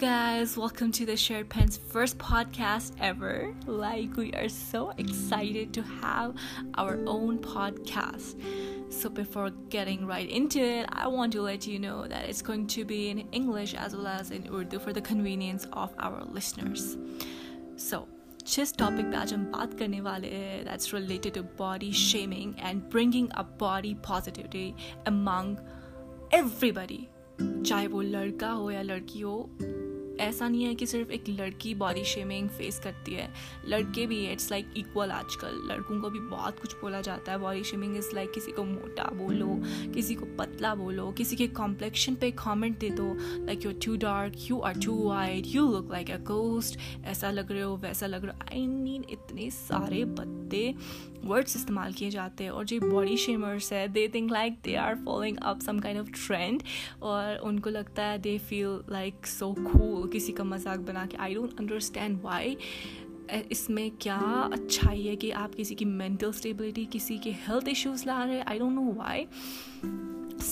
Guys welcome to the share pens first thought kiss ever like we are so excited to have our own this so getting right in I want to let you know that is going to be English as well as in Urdu for the convenience of our listeners so جس topic پہ آج ہم بات کرنے والے ہیں that's related to body shaming and bringing up body positivity among every بڑی چاہے وہ لڑکا ہو یا لڑکی ہو ایسا نہیں ہے کہ صرف ایک لڑکی باڈی شیمنگ فیس کرتی ہے لڑکے بھی اٹس لائک ایکول آج کل لڑکوں کو بھی بہت کچھ بولا جاتا ہے باڈی شیمنگ از لائک کسی کو موٹا بولو کسی کو پتلا بولو کسی کے کمپلیکشن پہ کامنٹ دے دو like you too dark you are too white you look like a ghost ایسا لگ رہے ہو ویسا لگ رہے ہو آئی مین اتنے سارے پتے ورڈس استعمال کیے جاتے ہیں اور جو باڈی شیمرس ہے they think like they are following up some kind of trend اور ان کو لگتا ہے دے فیل لائک سو کھو کسی کا مذاق بنا کے آئی ڈونٹ انڈرسٹینڈ وائی اس میں کیا اچھائی ہے کہ آپ کسی کی مینٹل اسٹیبلٹی کسی کے ہیلتھ ایشوز لا رہے I don't know why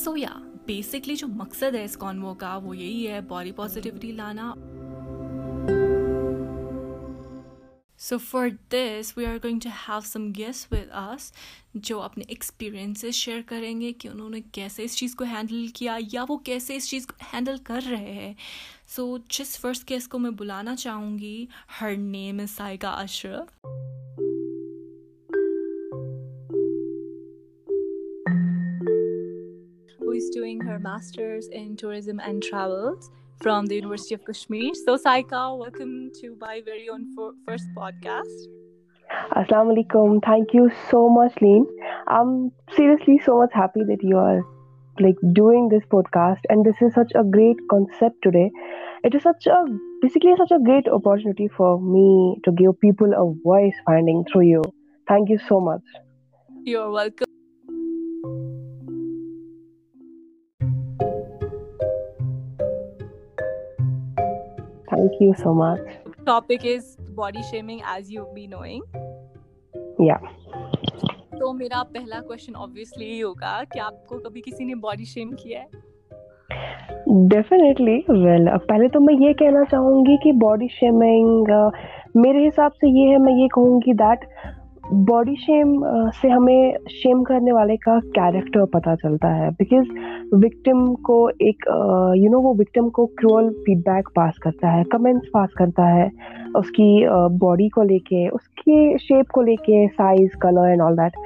so یا بیسکلی جو مقصد ہے اس کانوو کا وہ یہی ہے باڈی پازیٹیوٹی لانا so for this we are going to have some guests with us جو اپنے ایکسپیرئنسز شیئر کریں گے کہ انہوں نے کیسے اس چیز کو ہینڈل کیا یا وہ کیسے اس چیز کو ہینڈل کر رہے ہیں سو جس فرسٹ گیس کو میں بلانا چاہوں گی her name is Kashar is doing her masters in tourism and travels voicing you thank you so much تو میرا پہلا تو میں یہ کہنا چاہوں گی باڈی شیمنگ میرے حساب سے یہ ہے میں یہ کہوں گی باڈی شیم uh, سے ہمیں شیم کرنے والے کا کیریکٹر پتہ چلتا ہے بیکاز وکٹم کو ایک یو uh, نو وہ وکٹم کو کرول فیڈ بیک پاس کرتا ہے کمنٹس پاس کرتا ہے اس کی باڈی uh, کو لے کے اس کے شیپ کو لے کے size colour and all that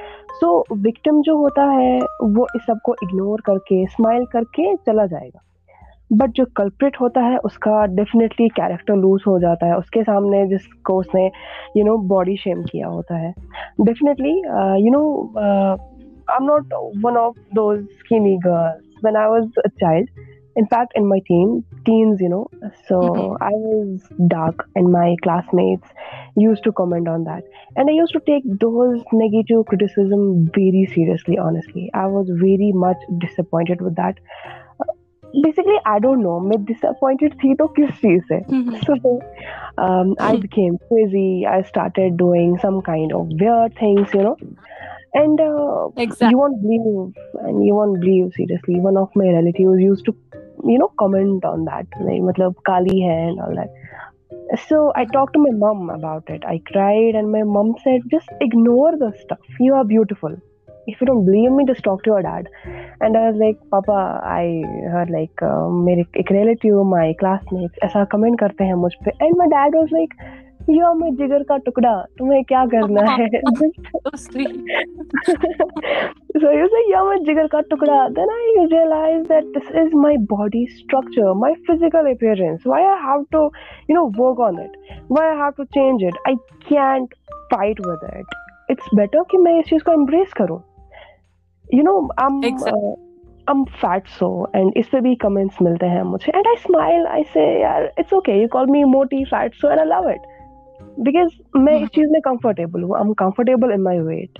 so victim جو ہوتا ہے وہ اس سب کو اگنور کر کے اسمائل کر کے چلا جائے گا بٹ جو کلپریٹ ہوتا ہے اس کا ڈیفینیٹلی کیریکٹر لوز ہو جاتا ہے اس کے سامنے جس کو اس نے یو نو باڈی شیم کیا ہوتا ہے definitely you know I am not one of those skinny girls when I was a child in fact in my teen teens you know so I was dark and my classmates used to comment on that and I used to take those negative criticism very seriously honestly I was very much disappointed with that basically I don't know میں disappointed تھی تو کس چیز سے so I became crazy I started doing some kind of wear things you know and you won't believe and you won't believe seriously one of my relatives used to you know comment on that نہیں مطلب کالی ہے and all that so I talk to my mum about it I cried and my mum said just ignore the stuff you are beautiful my my میں اس چیز کو کروں you know ام فیٹ سو اینڈ اس پہ بھی comments ملتے ہیں مجھے and I smile I say یار it's okay you call me موٹی fat so and I love it because میں اس چیز میں کمفرٹیبل ہوں I am comfortable in my weight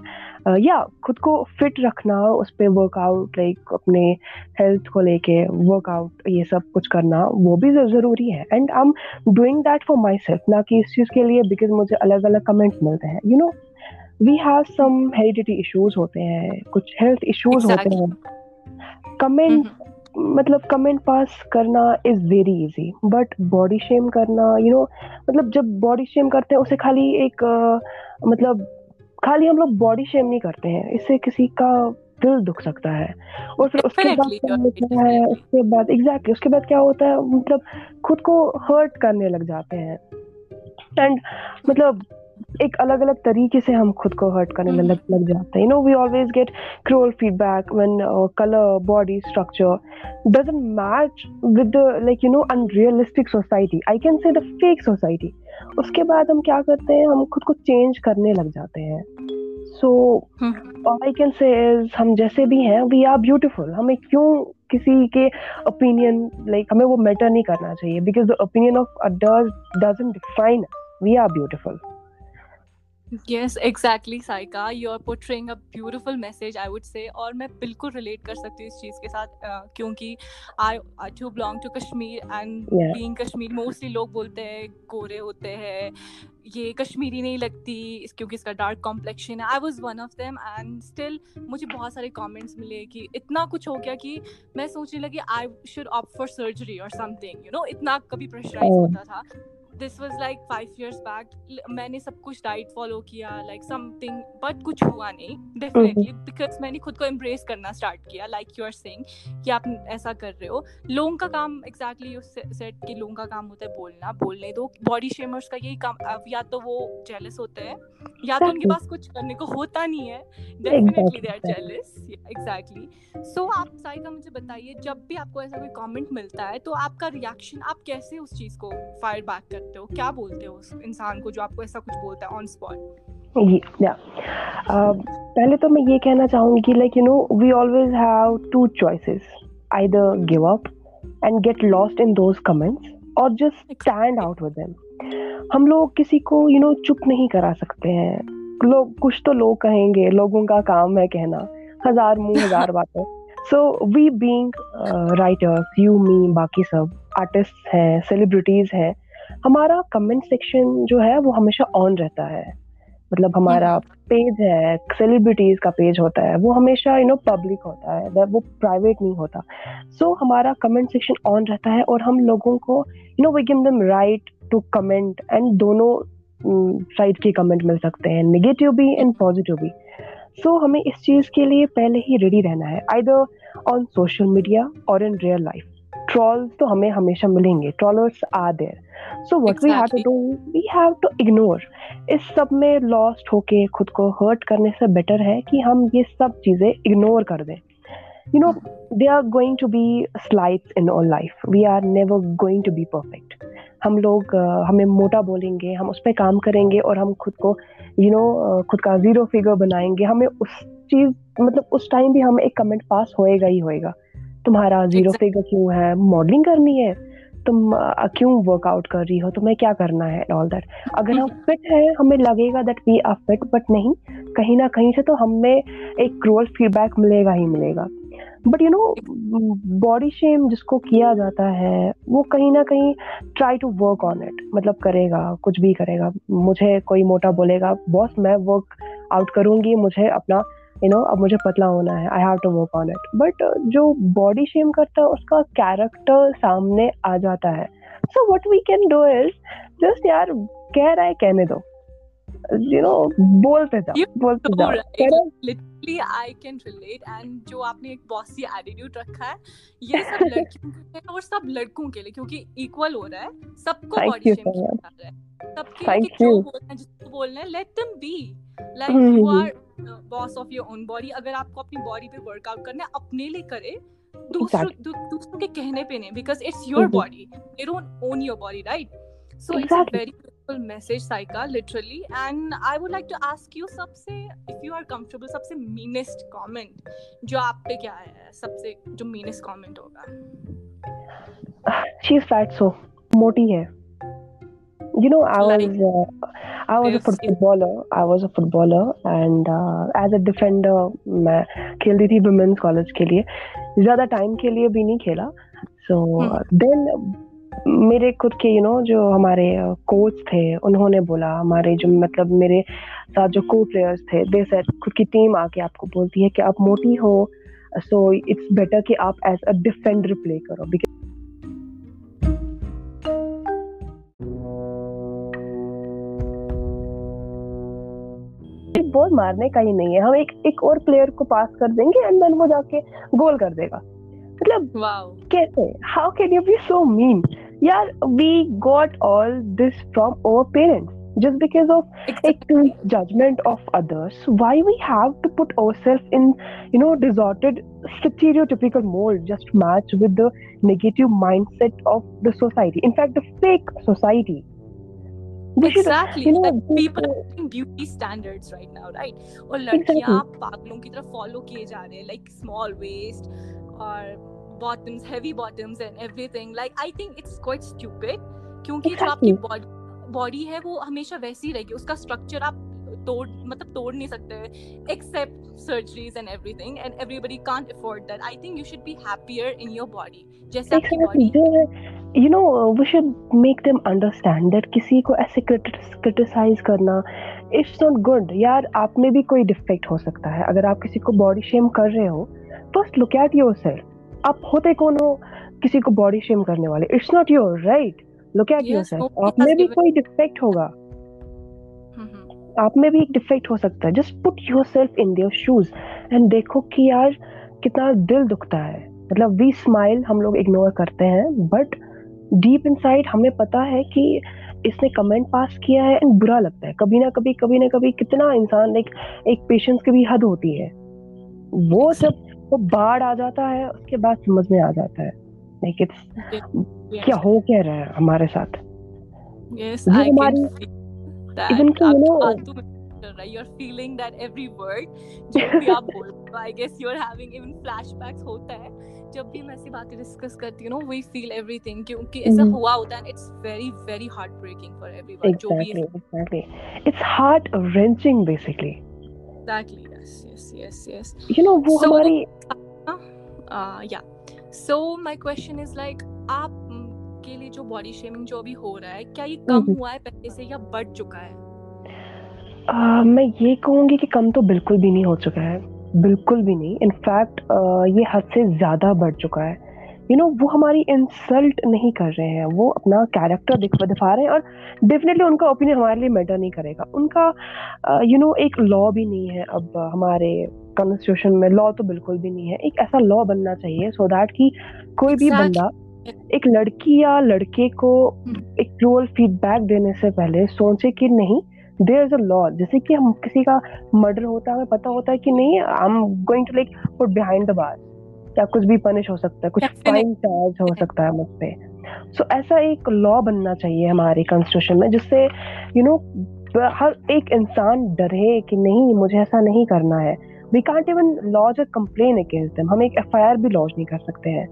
یا خود کو فٹ رکھنا اس پہ ورک آؤٹ لائک اپنے ہیلتھ کو لے کے ورک آؤٹ یہ سب کچھ کرنا وہ بھی ضروری ہے and I am doing that for myself نہ کہ اس چیز کے لیے بیکاز مجھے الگ الگ کمنٹس ملتے ہیں you know we have some heredity issues ہوتے ہیں کچھ ہیلتھ ایشوز ہوتے ہیں کمنٹ mm-hmm. مطلب کمنٹ پاس کرنا is very easy but body shame کرنا یو نو مطلب جب باڈی شیم کرتے ہیں اسے خالی ایک مطلب خالی ہم لوگ باڈی شیم نہیں کرتے ہیں اس سے کسی کا دل دکھ سکتا ہے اور پھر اس کے بعد ہے اس کے بعد ایگزیکٹلی اس کے بعد کیا ہوتا ہے مطلب خود کو ہرٹ کرنے لگ جاتے ہیں اینڈ مطلب ایک الگ الگ طریقے سے ہم خود کو ہرٹ کرنے میں لگ جاتے ہیں you know we always get cruel feedback when colour body structure doesn't match with like you know unrealistic society I can see the fake society اس کے بعد ہم کیا کرتے ہیں ہم خود کو چینج کرنے لگ جاتے ہیں so I can see as ہم جیسے بھی ہیں وی آر بیوٹیفل ہمیں کیوں کسی کے اوپینین لائک ہمیں وہ میٹر نہیں کرنا چاہیے because the opinion of does doesn't define we are beautiful yes exactly Saika you are portraying a beautiful message I would say اور میں بالکل ریلیٹ کر سکتی ہوں اس چیز کے ساتھ کیونکہ I too belong to Kashmir and being Kashmir mostly لوگ بولتے ہیں گورے ہوتے ہیں یہ کشمیری نہیں لگتی کیونکہ اس کا ڈارک کمپلیکشن ہے I was one of them and still مجھے بہت سارے کامنٹس ملے کہ اتنا کچھ ہو گیا کہ میں سوچنے لگی I should opt for surgery اور سم تھنگ یو نو اتنا کبھی پریشرائز oh. ہوتا تھا this was like five years back میں نے سب کچھ ڈائٹ فالو کیا لائک سم تھنگ بٹ کچھ ہوا نہیں ڈیفینیٹلی بیکاز میں نے خود کو امپریس کرنا اسٹارٹ کیا لائک یو آر سینگ کہ آپ ایسا کر رہے ہو لونگ کا کام ایگزیکٹلی سیٹ کہ لونگ کا کام ہوتا ہے بولنا بولنے دو باڈی شیمرس کا یہی کام یا تو وہ جیلس ہوتا ہے یا تو ان کے پاس کچھ کرنے کو ہوتا نہیں ہے definitely they are jealous exactly so آپ سائیکا مجھے بتائیے جب بھی آپ کو ایسا کوئی کامنٹ ملتا ہے تو آپ کا ریئیکشن آپ کیسے اس چیز کو فائر بیک کر کرتے ہو کیا بولتے ہو اس انسان کو جو آپ کو ایسا کچھ بولتا ہے آن اسپاٹ جی پہلے تو میں یہ کہنا چاہوں گی like you know we always have to choices either give up and get lost in those comments اور just stand out with them ہم لوگ کسی کو یو نو چپ نہیں کرا سکتے ہیں لوگ کچھ تو لوگ کہیں گے لوگوں کا کام ہے کہنا ہزار منہ ہزار باتیں so we being writers you me باقی سب آرٹسٹ ہیں سیلیبریٹیز ہیں ہمارا کمنٹ سیکشن جو ہے وہ ہمیشہ آن رہتا ہے مطلب ہمارا پیج ہے سیلیبریٹیز کا پیج ہوتا ہے وہ ہمیشہ یو نو پبلک ہوتا ہے وہ پرائیویٹ نہیں ہوتا سو ہمارا کمنٹ سیکشن آن رہتا ہے اور ہم لوگوں کو you know we them right to comment and دونوں سائڈ کے کمنٹ مل سکتے ہیں نگیٹو بھی اینڈ پازیٹیو بھی سو ہمیں اس چیز کے لیے پہلے ہی ریڈی رہنا ہے آئی آن سوشل میڈیا اور ان ریئل لائف ٹرولس تو ہمیں ہمیشہ ملیں گے trollers are there so what we have to do we have to ignore اس سب میں لاسٹ ہو کے خود کو ہرٹ کرنے سے بیٹر ہے کہ ہم یہ سب چیزیں اگنور کر دیں you know they are going to be slight in our life we are never going to be perfect ہم لوگ ہمیں موٹا بولیں گے ہم اس پہ کام کریں گے اور ہم خود کو یو نو خود کا زیرو فگر بنائیں گے ہمیں اس چیز مطلب اس ٹائم بھی ہمیں ایک کمنٹ پاس ہوئے گا ہی ہوئے گا تمہارا زیرو فگر کیوں ہے ماڈلنگ کرنی ہے تم کیوں ورک آؤٹ کر رہی ہو تمہیں کیا کرنا ہے آل دیٹ اگر ہم فٹ ہیں ہمیں لگے گا that we are fit but نہیں کہیں نہ کہیں سے تو ہمیں ایک کرول فیڈ بیک ملے گا ہی ملے گا but you know body shame جس کو کیا جاتا ہے وہ کہیں نہ کہیں try to work on it مطلب کرے گا کچھ بھی کرے گا مجھے کوئی موٹا بولے گا باس میں ورک آؤٹ کروں گی مجھے اپنا یو نو اب مجھے پتلا ہونا ہے I have to work on it but جو باڈی شیم کرتا ہے اس کا کیریکٹر سامنے آ جاتا ہے so what we can do is just یار کہہ رہا ہے کہنے دو جو آپ نے ایک ایٹیٹیوڈ رکھا ہے یہ سب لڑکیوں کے اور سب لڑکوں کے لیے کیونکہ ایکول ہو رہا رہا ہے ہے ہے سب سب کو کو باڈی باڈی کیا جا کے لیے جس بولنا let them be like you are boss of your own اگر آپ کو اپنی باڈی پہ ورک آؤٹ کرنا ہے اپنے لیے کرے دوسروں کے کہنے پہ نہیں because it's your body you don't own your body right so sorry good message psycho literally and I would like to ask you you سب سب سے سے اف آر کمفرٹیبل مینسٹ کامنٹ جو آپ پہ کیا ہے میں کھیلتی تھی ویمنس کے لیے زیادہ ٹائم کے لیے بھی نہیں کھیلا سو دین میرے خود کے یو you نو know, جو ہمارے کوچ uh, تھے انہوں نے بولا ہمارے جو مطلب میرے ساتھ جو کو پلیئرس تھے دے سیٹ خود کی ٹیم آ کے آپ کو بولتی ہے کہ آپ موٹی ہو سو اٹس بیٹر کہ آپ ایز اے ڈیفینڈر پلے کرو بیکاز بال مارنے کا ہی نہیں ہے ہم ایک ایک اور پلیئر کو پاس کر دیں گے اینڈ دین وہ جا کے گول کر دے گا مطلب کیسے how can you be so mean یار we got all this from our parents just because of judgment of others why we have to put our self in you know deserted stereotypical mould just match with the negative mindset of the society in fact the fake society لڑکیاں پاگلوں کی طرف follow کیے جا رہے ہیں like small waist اور آپ میں بھی کوئی ڈیفیکٹ ہو سکتا ہے اگر آپ کسی کو باڈی شیم کر رہے ہو تو مطلب ہم لوگ اگنور کرتے ہیں بٹ ڈیپ ان سائڈ ہمیں پتا ہے کہ اس نے کمنٹ پاس کیا ہے برا لگتا ہے کبھی نہ کبھی کبھی نہ کبھی کتنا پیشنس کی بھی حد ہوتی ہے وہ سب باڑھ آ جاتا ہے اس کے بعد سمجھ میں آ جاتا ہے جب بھی میں میں یہ کہوں کم تو بالکل بھی نہیں ہو چکا ہے بالکل بھی نہیں انفیکٹ یہ حد سے زیادہ بڑھ چکا ہے یو نو وہ ہماری انسلٹ نہیں کر رہے ہیں وہ اپنا کیریکٹر دکھا رہے ہیں اور ڈیفینیٹلی ان کا اوپینین ہمارے لیے میٹر نہیں کرے گا ان کا یو نو ایک لا بھی نہیں ہے اب ہمارے کانسٹیٹیوشن میں لا تو بالکل بھی نہیں ہے ایک ایسا لا بننا چاہیے سو دیٹ کہ کوئی بھی بندہ ایک لڑکی یا لڑکے کو ایک رول فیڈ بیک دینے سے پہلے سوچے کہ نہیں دیر از اے لا جیسے کہ ہم کسی کا مرڈر ہوتا ہے ہمیں پتا ہوتا ہے کہ نہیں I am going to like put behind the bar یا کچھ بھی پنش ہو سکتا ہے کچھ فائن چارج ہو سکتا ہے مجھ پہ سو ایسا ایک لا بننا چاہیے ہمارے کانسٹیٹیوشن میں جس سے یو نو ہر ایک انسان ڈرے کہ نہیں مجھے ایسا نہیں کرنا ہے we can't even lodge a complain against them ہم ایک ایف آئی آر بھی لاج نہیں کر سکتے ہیں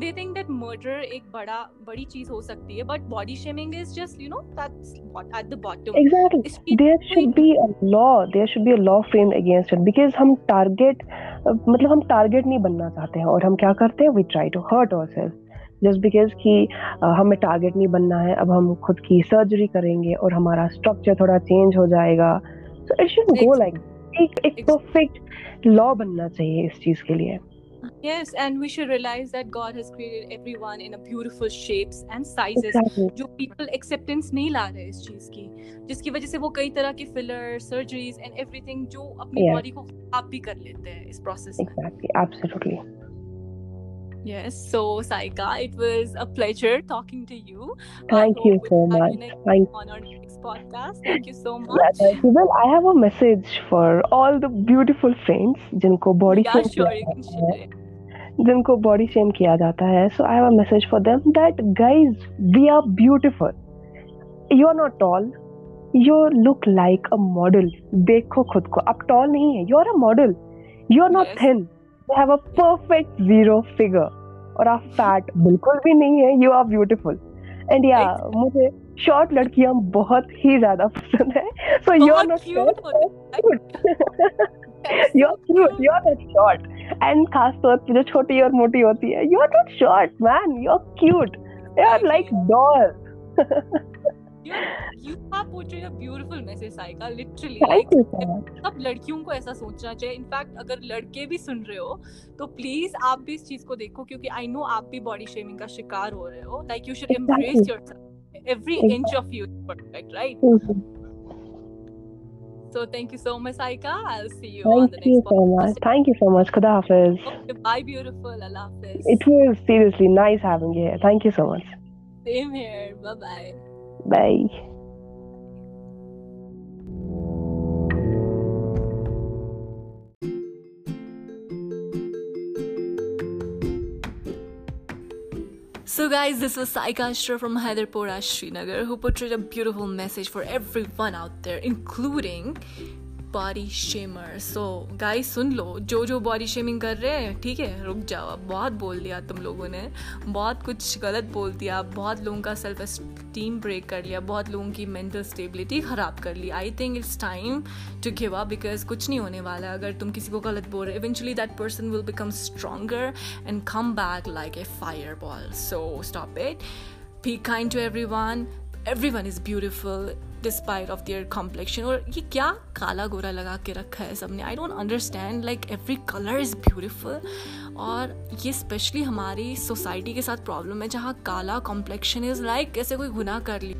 دے تھنک دیٹ مرڈر ایک بڑا بڑی چیز ہو سکتی ہے but body shaming is just you know that's at the bottom there should be a law there should be a law frame against it because ہم ٹارگٹ مطلب ہم ٹارگٹ نہیں بننا چاہتے ہیں اور ہم کیا کرتے ہیں we try to hurt our self just because کہ ہمیں ٹارگیٹ نہیں بننا ہے اب ہم خود کی سرجری کریں گے اور ہمارا اسٹرکچر تھوڑا چینج ہو جائے گا so it should go like ایک پرفیکٹ لا بننا چاہیے اس چیز کے لیے yes and we should realise that God has created everyone in beautiful shapes and sizes جو پیپل ایکسیپٹینس نہیں لا رہے اس چیز کی جس کی وجہ سے وہ کئی طرح کے فلر سرجریز اینڈ ایوری جو اپنی باڈی کو آپ بھی کر لیتے ہیں اس پروسیس میں Yes, so Saika, it was a pleasure talking to you. Thank you so much. Thank On our next podcast. Thank you so much. Well, uh, I have a message for all the beautiful saints. Jinko body yeah, sure, you can share it. جن کو body shame کیا جاتا ہے so I have a a message for them that guys we are are beautiful you you not tall look like model دیکھو خود کو آپ tall نہیں ہے you are a model you are not thin have a perfect zero figure اور آپ fat بالکل بھی نہیں ہے یو آر بیوٹیفل اینڈ یا مجھے شارٹ لڑکیاں بہت ہی زیادہ پسند ہیں so you are not you are short لڑکیوں کو ایسا سوچنا چاہیے انفیکٹ اگر لڑکے بھی سن رہے ہو تو پلیز آپ بھی اس چیز کو دیکھو کیونکہ آئی نو آپ بھی باڈی شیمنگ کا شکار ہو رہے like you right So thank you so much, Aika. I'll see you thank on the next you so much. Thank you so much. Khuda Hafiz. Okay, bye, beautiful. Allah Hafiz. It was seriously nice having you here. Thank you so much. Same here. Bye-bye. Bye. So guys this was I caster from Haiderpora Srinagar portrays a beautiful message for everyone out there including body shamer so guy سن لو جو جو body shaming کر رہے ہیں ٹھیک ہے رک جاؤ اب بہت بول دیا تم لوگوں نے بہت کچھ غلط بول دیا بہت لوگوں کا سیلف اسٹیم بریک کر لیا بہت لوگوں کی مینٹل اسٹیبلٹی خراب کر لی I think it's time to give up because کچھ نہیں ہونے والا اگر تم کسی کو غلط بول رہے eventually that person will become stronger and come back like a fireball so stop be kind to everyone everyone is beautiful despite of their complexion اور یہ کیا کالا گورا لگا کے رکھا ہے سب نے I don't understand like every colour is beautiful اور یہ اسپیشلی ہماری سوسائٹی کے ساتھ پرابلم ہے جہاں کالا کمپلیکشن از لائک کیسے کوئی گناہ کر لی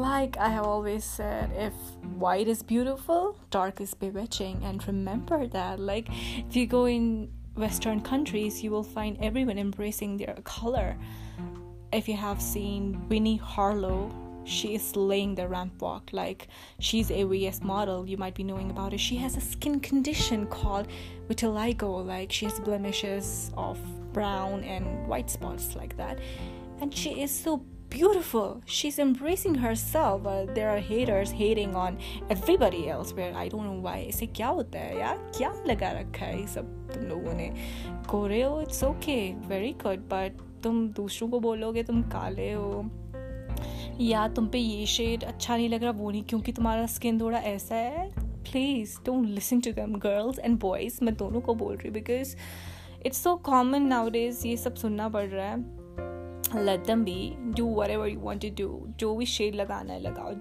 like I have always said if White is beautiful, dark is bewitching, and remember that, like, if you go in Western countries, you will find everyone embracing their color. If you have seen Winnie Harlow, she is slaying the ramp walk. Like, she's a VS model, you might be knowing about it. She has a skin condition called vitiligo, like she has blemishes of brown and white spots like that. And she is so beautiful. She's embracing herself. Hare there are haters hating on everybody else. Where I don't know why. بائی اسے کیا ہوتا ہے یا کیا لگا رکھا ہے یہ سب تم لوگوں نے کورے ہو it's okay very good but تم دوسروں کو بولو گے تم کالے ہو یا تم پہ یہ شیڈ اچھا نہیں لگ رہا وہ نہیں کیونکہ تمہارا اسکن تھوڑا ایسا ہے please don't listen to them girls and boys میں دونوں کو بول رہی ہوں because it's so common nowadays یہ سب سننا پڑ رہا ہے let them be do whatever you want do جو بھی شیڈ لگانا ہے لگاؤ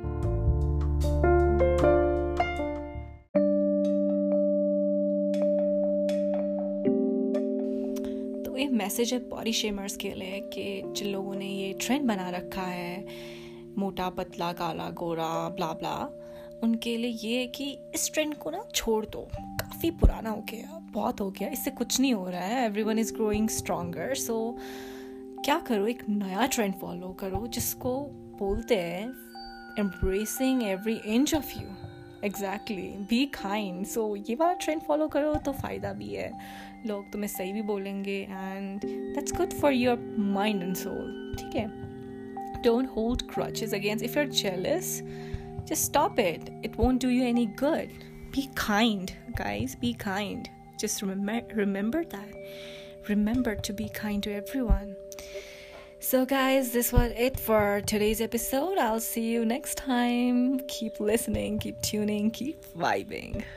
تو ایک میسج ہے باڈی شیمرس کے لیے کہ جن لوگوں نے یہ ٹرینڈ بنا رکھا ہے موٹا پتلا کالا گورا بلا بلا ان کے لیے یہ ہے کہ اس ٹرینڈ کو نا چھوڑ دو کافی پرانا ہو گیا بہت ہو گیا اس سے کچھ نہیں ہو رہا ہے everyone is growing stronger so کیا کرو ایک نیا ٹرینڈ فالو کرو جس کو بولتے ہیں embracing every inch of you exactly be kind so یہ والا ٹرینڈ فالو کرو تو فائدہ بھی ہے لوگ تمہیں صحیح بھی بولیں گے and that's good for your mind and soul ٹھیک ہے don't hold grudges against if you if jealous just stop it it won't do you any good be kind guys be kind just remember that remember to be kind to everyone So guys, this was it for today's episode. I'll see you next time. Keep listening, keep tuning, keep vibing.